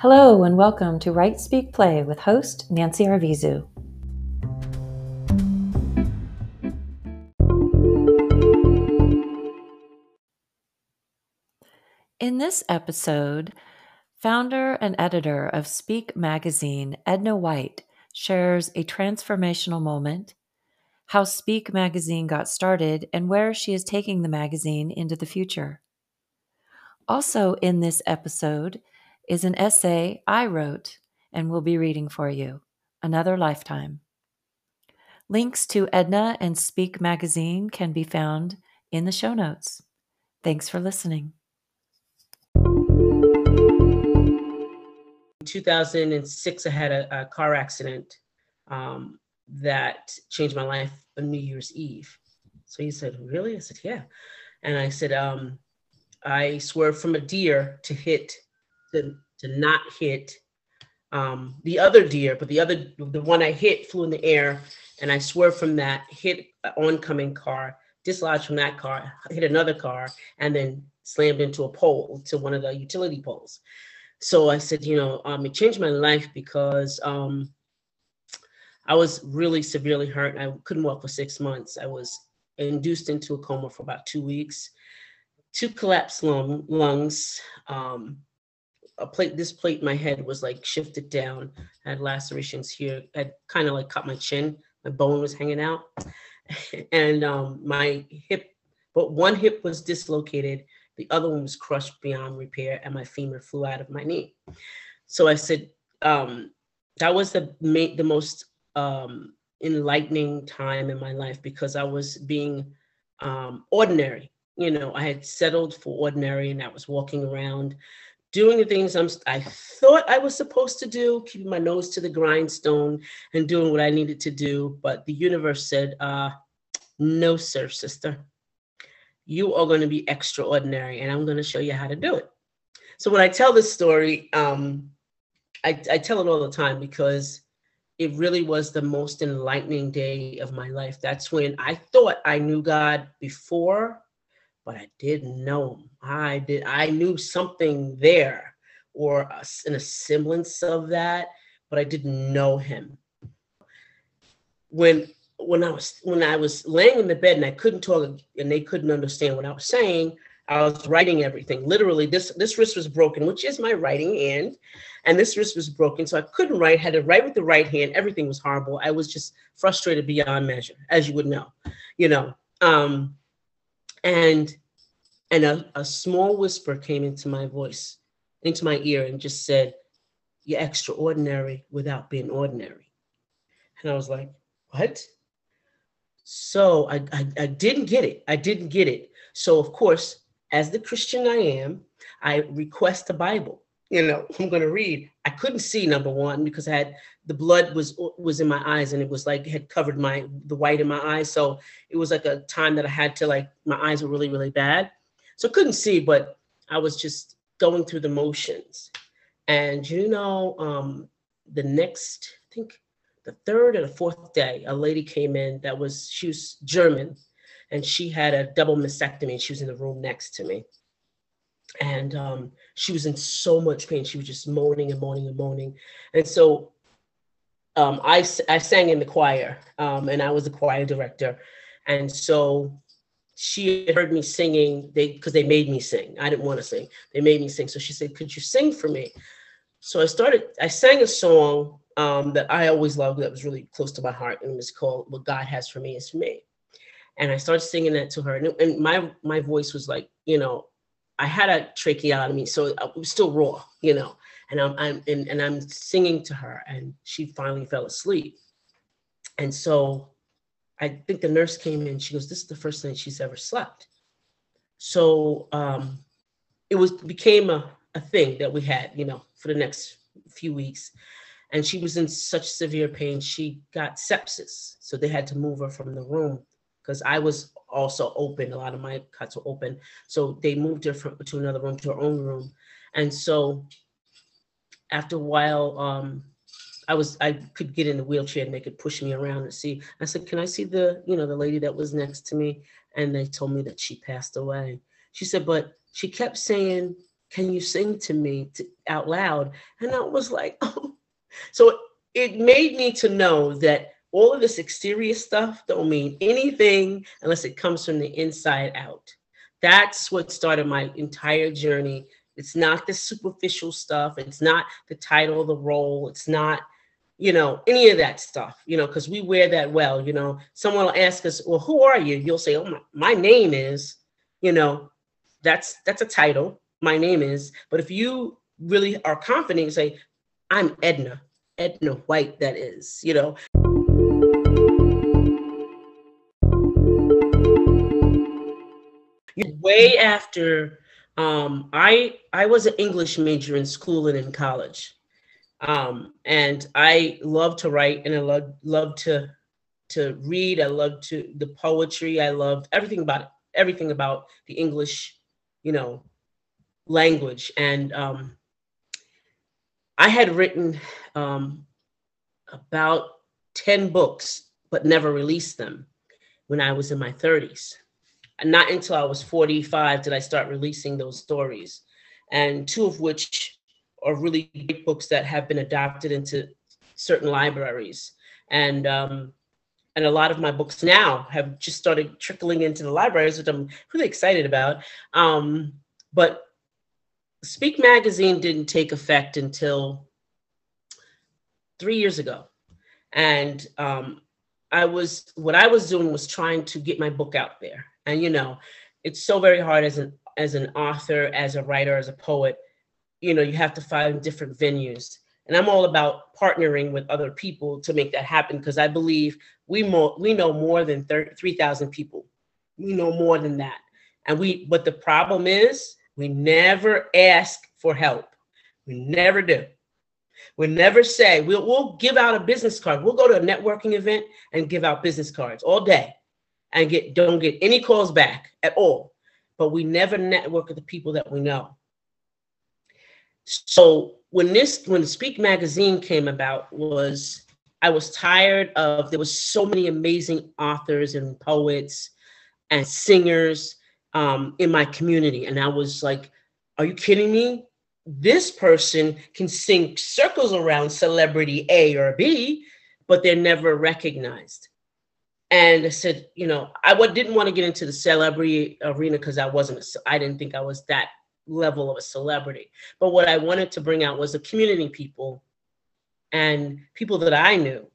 Hello, and welcome to Write Speak Play with host Nanci Arvizu. In this episode, founder and editor of Speak Magazine, Edna White, shares a transformational moment, how Speak Magazine got started, and where she is taking the magazine into the future. Also, in this episode, is an essay I wrote and will be reading for you Another Lifetime. Links to Edna and Speak Magazine can be found in the show notes. Thanks for listening. 2006, I had a, a car accident um, that changed my life on New Year's Eve. So he said, Really? I said, Yeah. And I said, um, I swerved from a deer to hit to, to not hit um, the other deer, but the other, the one I hit flew in the air and I swerved from that, hit an oncoming car, dislodged from that car, hit another car, and then slammed into a pole, to one of the utility poles. So I said, you know, um, it changed my life because um, I was really severely hurt. I couldn't walk for six months. I was induced into a coma for about two weeks, two collapsed lung, lungs, um, a plate, this plate in my head was like shifted down. I had lacerations here. I kind of like cut my chin. My bone was hanging out. and um, my hip, but one hip was dislocated. The other one was crushed beyond repair, and my femur flew out of my knee. So I said, um, that was the main, the most um, enlightening time in my life because I was being um, ordinary. You know, I had settled for ordinary, and I was walking around doing the things I'm, I thought I was supposed to do, keeping my nose to the grindstone and doing what I needed to do. But the universe said, uh, no, sir, sister. You are going to be extraordinary, and I'm going to show you how to do it. So when I tell this story, um, I, I tell it all the time because it really was the most enlightening day of my life. That's when I thought I knew God before but I didn't know him. I did. I knew something there, or a, in a semblance of that, but I didn't know him. When when I was when I was laying in the bed and I couldn't talk and they couldn't understand what I was saying, I was writing everything. Literally, this this wrist was broken, which is my writing hand, and this wrist was broken, so I couldn't write. Had to write with the right hand. Everything was horrible. I was just frustrated beyond measure, as you would know, you know. Um, and and a, a small whisper came into my voice, into my ear, and just said, You're extraordinary without being ordinary. And I was like, What? So I, I, I didn't get it. I didn't get it. So, of course, as the Christian I am, I request a Bible. You know, I'm going to read. I couldn't see number one because I had the blood was was in my eyes and it was like had covered my the white in my eyes. So it was like a time that I had to like my eyes were really really bad. So I couldn't see, but I was just going through the motions. And you know, um, the next, I think the third or the fourth day, a lady came in that was, she was German and she had a double mastectomy. She was in the room next to me. And um, she was in so much pain. She was just moaning and moaning and moaning. And so um, I, I sang in the choir um, and I was a choir director. And so she heard me singing they because they made me sing i didn't want to sing they made me sing so she said could you sing for me so i started i sang a song um, that i always loved that was really close to my heart and it was called what god has for me is for me and i started singing that to her and, and my my voice was like you know i had a tracheotomy so I was still raw you know and i'm, I'm and, and i'm singing to her and she finally fell asleep and so I think the nurse came in. She goes, "This is the first night she's ever slept." So um, it was became a, a thing that we had, you know, for the next few weeks. And she was in such severe pain. She got sepsis, so they had to move her from the room because I was also open. A lot of my cuts were open, so they moved her from, to another room, to her own room. And so after a while, um, I was I could get in the wheelchair and they could push me around and see. I said, "Can I see the you know the lady that was next to me?" And they told me that she passed away. She said, "But she kept saying can you sing to me to, out loud? And I was like, oh. So it made me to know that all of this exterior stuff don't mean anything unless it comes from the inside out. That's what started my entire journey. It's not the superficial stuff. It's not the title, the role. It's not, you know, any of that stuff, you know, because we wear that well. You know, someone will ask us, well, who are you? You'll say, oh, my, my name is, you know, that's that's a title. My name is. But if you really are confident, say, I'm Edna, Edna White, that is, you know. Way after um, I I was an English major in school and in college, um, and I love to write and I love love to to read. I love to the poetry. I loved everything about everything about the English, you know, language. And um, I had written um, about ten books, but never released them when I was in my thirties not until I was 45 did I start releasing those stories, and two of which are really great books that have been adopted into certain libraries. And um, and a lot of my books now have just started trickling into the libraries, which I'm really excited about. Um, but Speak Magazine didn't take effect until three years ago, and um, I was what I was doing was trying to get my book out there and you know, it's so very hard as an as an author, as a writer, as a poet. You know, you have to find different venues. And I'm all about partnering with other people to make that happen because I believe we more we know more than 3,000 people. We know more than that. And we but the problem is we never ask for help. We never do. We never say we'll, we'll give out a business card. We'll go to a networking event and give out business cards all day and get don't get any calls back at all. But we never network with the people that we know. So when this when Speak magazine came about was I was tired of there was so many amazing authors and poets and singers um, in my community, and I was like, "Are you kidding me? This person can sing circles around celebrity A or B, but they're never recognized." And I said, you know, I didn't want to get into the celebrity arena because I wasn't, I didn't think I was that level of a celebrity. But what I wanted to bring out was the community people and people that I knew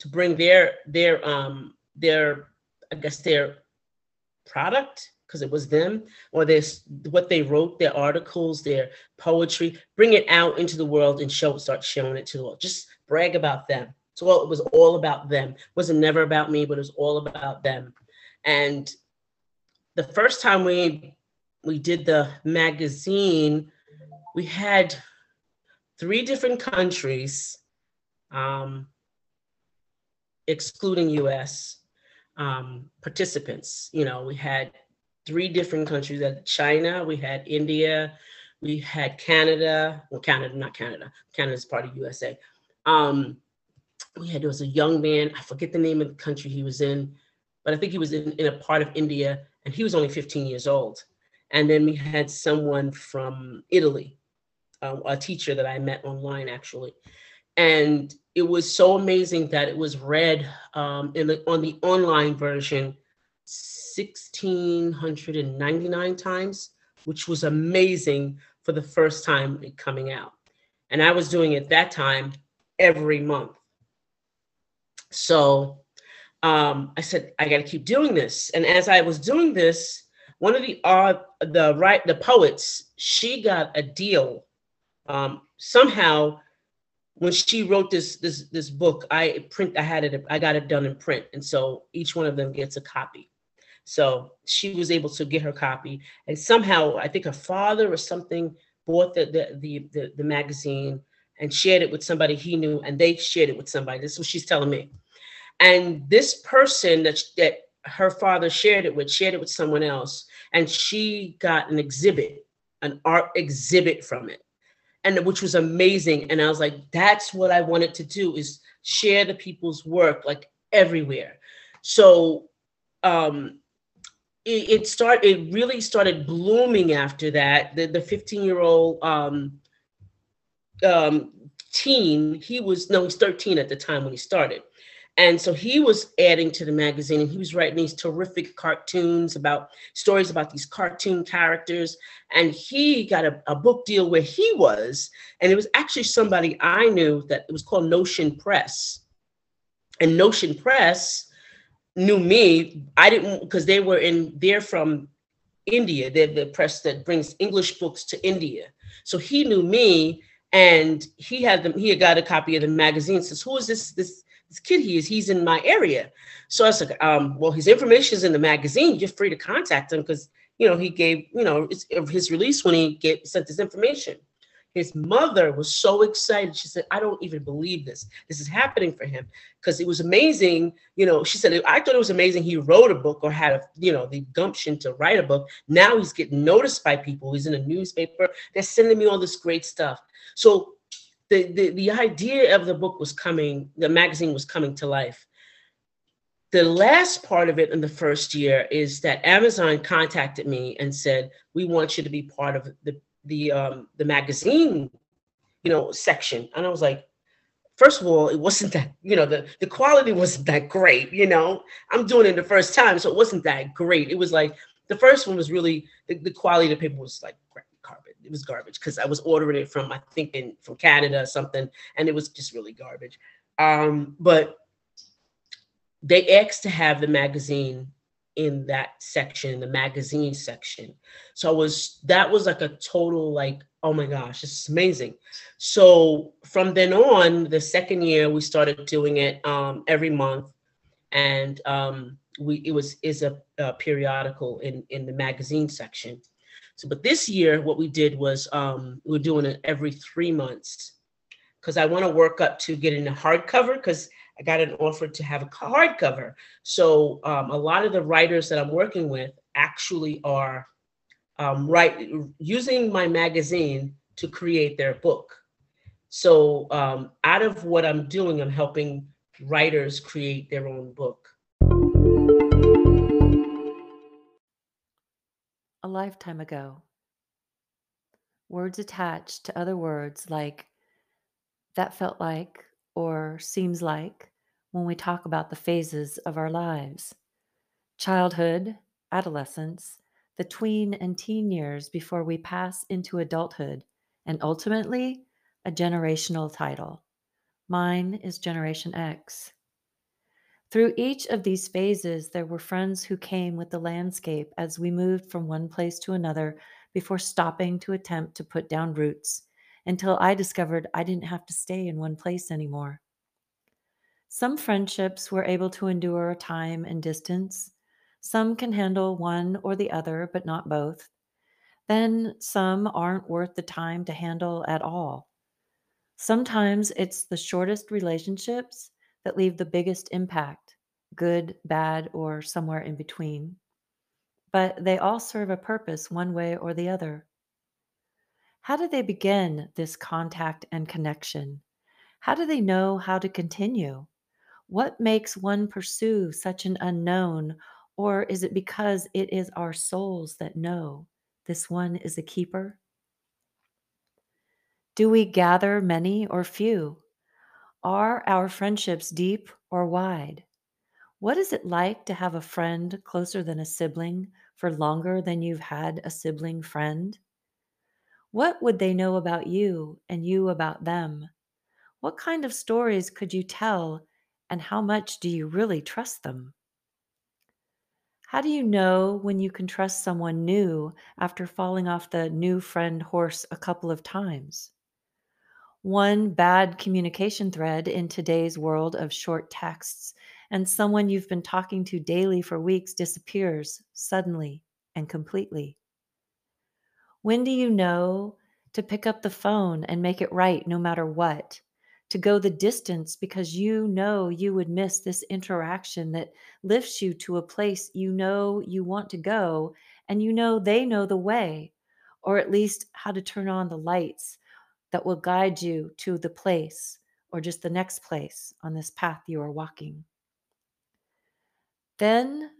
to bring their their um their I guess their product because it was them or this what they wrote their articles their poetry bring it out into the world and show start showing it to the world just brag about them so it was all about them. It wasn't never about me, but it was all about them. And the first time we we did the magazine, we had three different countries, um, excluding U.S. Um, participants. You know, we had three different countries: had China, we had India, we had Canada. Well, Canada, not Canada. Canada is part of USA. Um, we had there was a young man i forget the name of the country he was in but i think he was in, in a part of india and he was only 15 years old. And then we had someone from italy uh, a teacher that i met online actually. And it was so amazing that it was read um, in the, on the online version 1699 times which was amazing for the first time it coming out. And i was doing it that time every month so um, I said, I got to keep doing this. And as I was doing this, one of the uh, the right the poets, she got a deal. Um, somehow, when she wrote this this this book, I print I had it I got it done in print, and so each one of them gets a copy. So she was able to get her copy, and somehow I think her father or something bought the the the, the, the magazine and shared it with somebody he knew, and they shared it with somebody. This is what she's telling me. And this person that, that her father shared it with, shared it with someone else, and she got an exhibit, an art exhibit from it, and which was amazing. And I was like, that's what I wanted to do is share the people's work like everywhere. So um, it, started. It really started blooming after that. The the 15 year old um, um, teen. He was no, he's 13 at the time when he started. And so he was adding to the magazine and he was writing these terrific cartoons about stories about these cartoon characters. And he got a, a, book deal where he was, and it was actually somebody I knew that it was called Notion Press. And Notion Press knew me. I didn't because they were in, they're from India. They're the press that brings English books to India. So he knew me and he had them, he had got a copy of the magazine, says, Who is this? This this kid he is, he's in my area. So I was like, um, well, his information is in the magazine. You're free to contact him because you know he gave, you know, his release when he get sent this information. His mother was so excited. She said, I don't even believe this. This is happening for him. Because it was amazing. You know, she said, I thought it was amazing he wrote a book or had a, you know, the gumption to write a book. Now he's getting noticed by people. He's in a newspaper. They're sending me all this great stuff. So the, the, the idea of the book was coming, the magazine was coming to life. The last part of it in the first year is that Amazon contacted me and said, "We want you to be part of the the um, the magazine, you know, section." And I was like, first of all, it wasn't that, you know, the, the quality wasn't that great, you know. I'm doing it the first time, so it wasn't that great. It was like the first one was really the, the quality of the paper was like it was garbage because I was ordering it from I think in from Canada or something, and it was just really garbage. Um, but they asked to have the magazine in that section, the magazine section. So I was that was like a total like, oh my gosh, this is amazing. So from then on, the second year we started doing it um, every month, and um, we it was is a, a periodical in in the magazine section. So, but this year, what we did was um, we're doing it every three months because I want to work up to getting a hardcover because I got an offer to have a hardcover. So um, a lot of the writers that I'm working with actually are um, right using my magazine to create their book. So um, out of what I'm doing, I'm helping writers create their own book. A lifetime ago. Words attached to other words like that felt like or seems like when we talk about the phases of our lives childhood, adolescence, the tween and teen years before we pass into adulthood, and ultimately a generational title. Mine is Generation X. Through each of these phases, there were friends who came with the landscape as we moved from one place to another before stopping to attempt to put down roots until I discovered I didn't have to stay in one place anymore. Some friendships were able to endure time and distance. Some can handle one or the other, but not both. Then some aren't worth the time to handle at all. Sometimes it's the shortest relationships that leave the biggest impact good, bad, or somewhere in between. But they all serve a purpose one way or the other. How do they begin this contact and connection? How do they know how to continue? What makes one pursue such an unknown? Or is it because it is our souls that know this one is a keeper? Do we gather many or few? Are our friendships deep or wide? What is it like to have a friend closer than a sibling for longer than you've had a sibling friend? What would they know about you and you about them? What kind of stories could you tell, and how much do you really trust them? How do you know when you can trust someone new after falling off the new friend horse a couple of times? One bad communication thread in today's world of short texts, and someone you've been talking to daily for weeks disappears suddenly and completely. When do you know to pick up the phone and make it right no matter what? To go the distance because you know you would miss this interaction that lifts you to a place you know you want to go, and you know they know the way, or at least how to turn on the lights that will guide you to the place or just the next place on this path you are walking. Then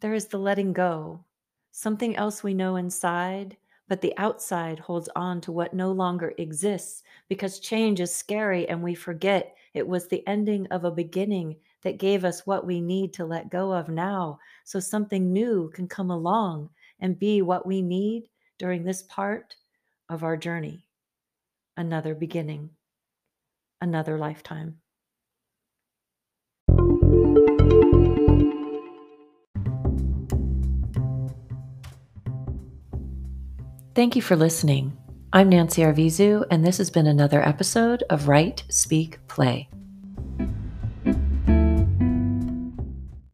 there is the letting go, something else we know inside, but the outside holds on to what no longer exists because change is scary and we forget it was the ending of a beginning that gave us what we need to let go of now so something new can come along and be what we need during this part of our journey. Another beginning, another lifetime. Thank you for listening. I'm Nanci Arvizu, and this has been another episode of Write, Speak, Play.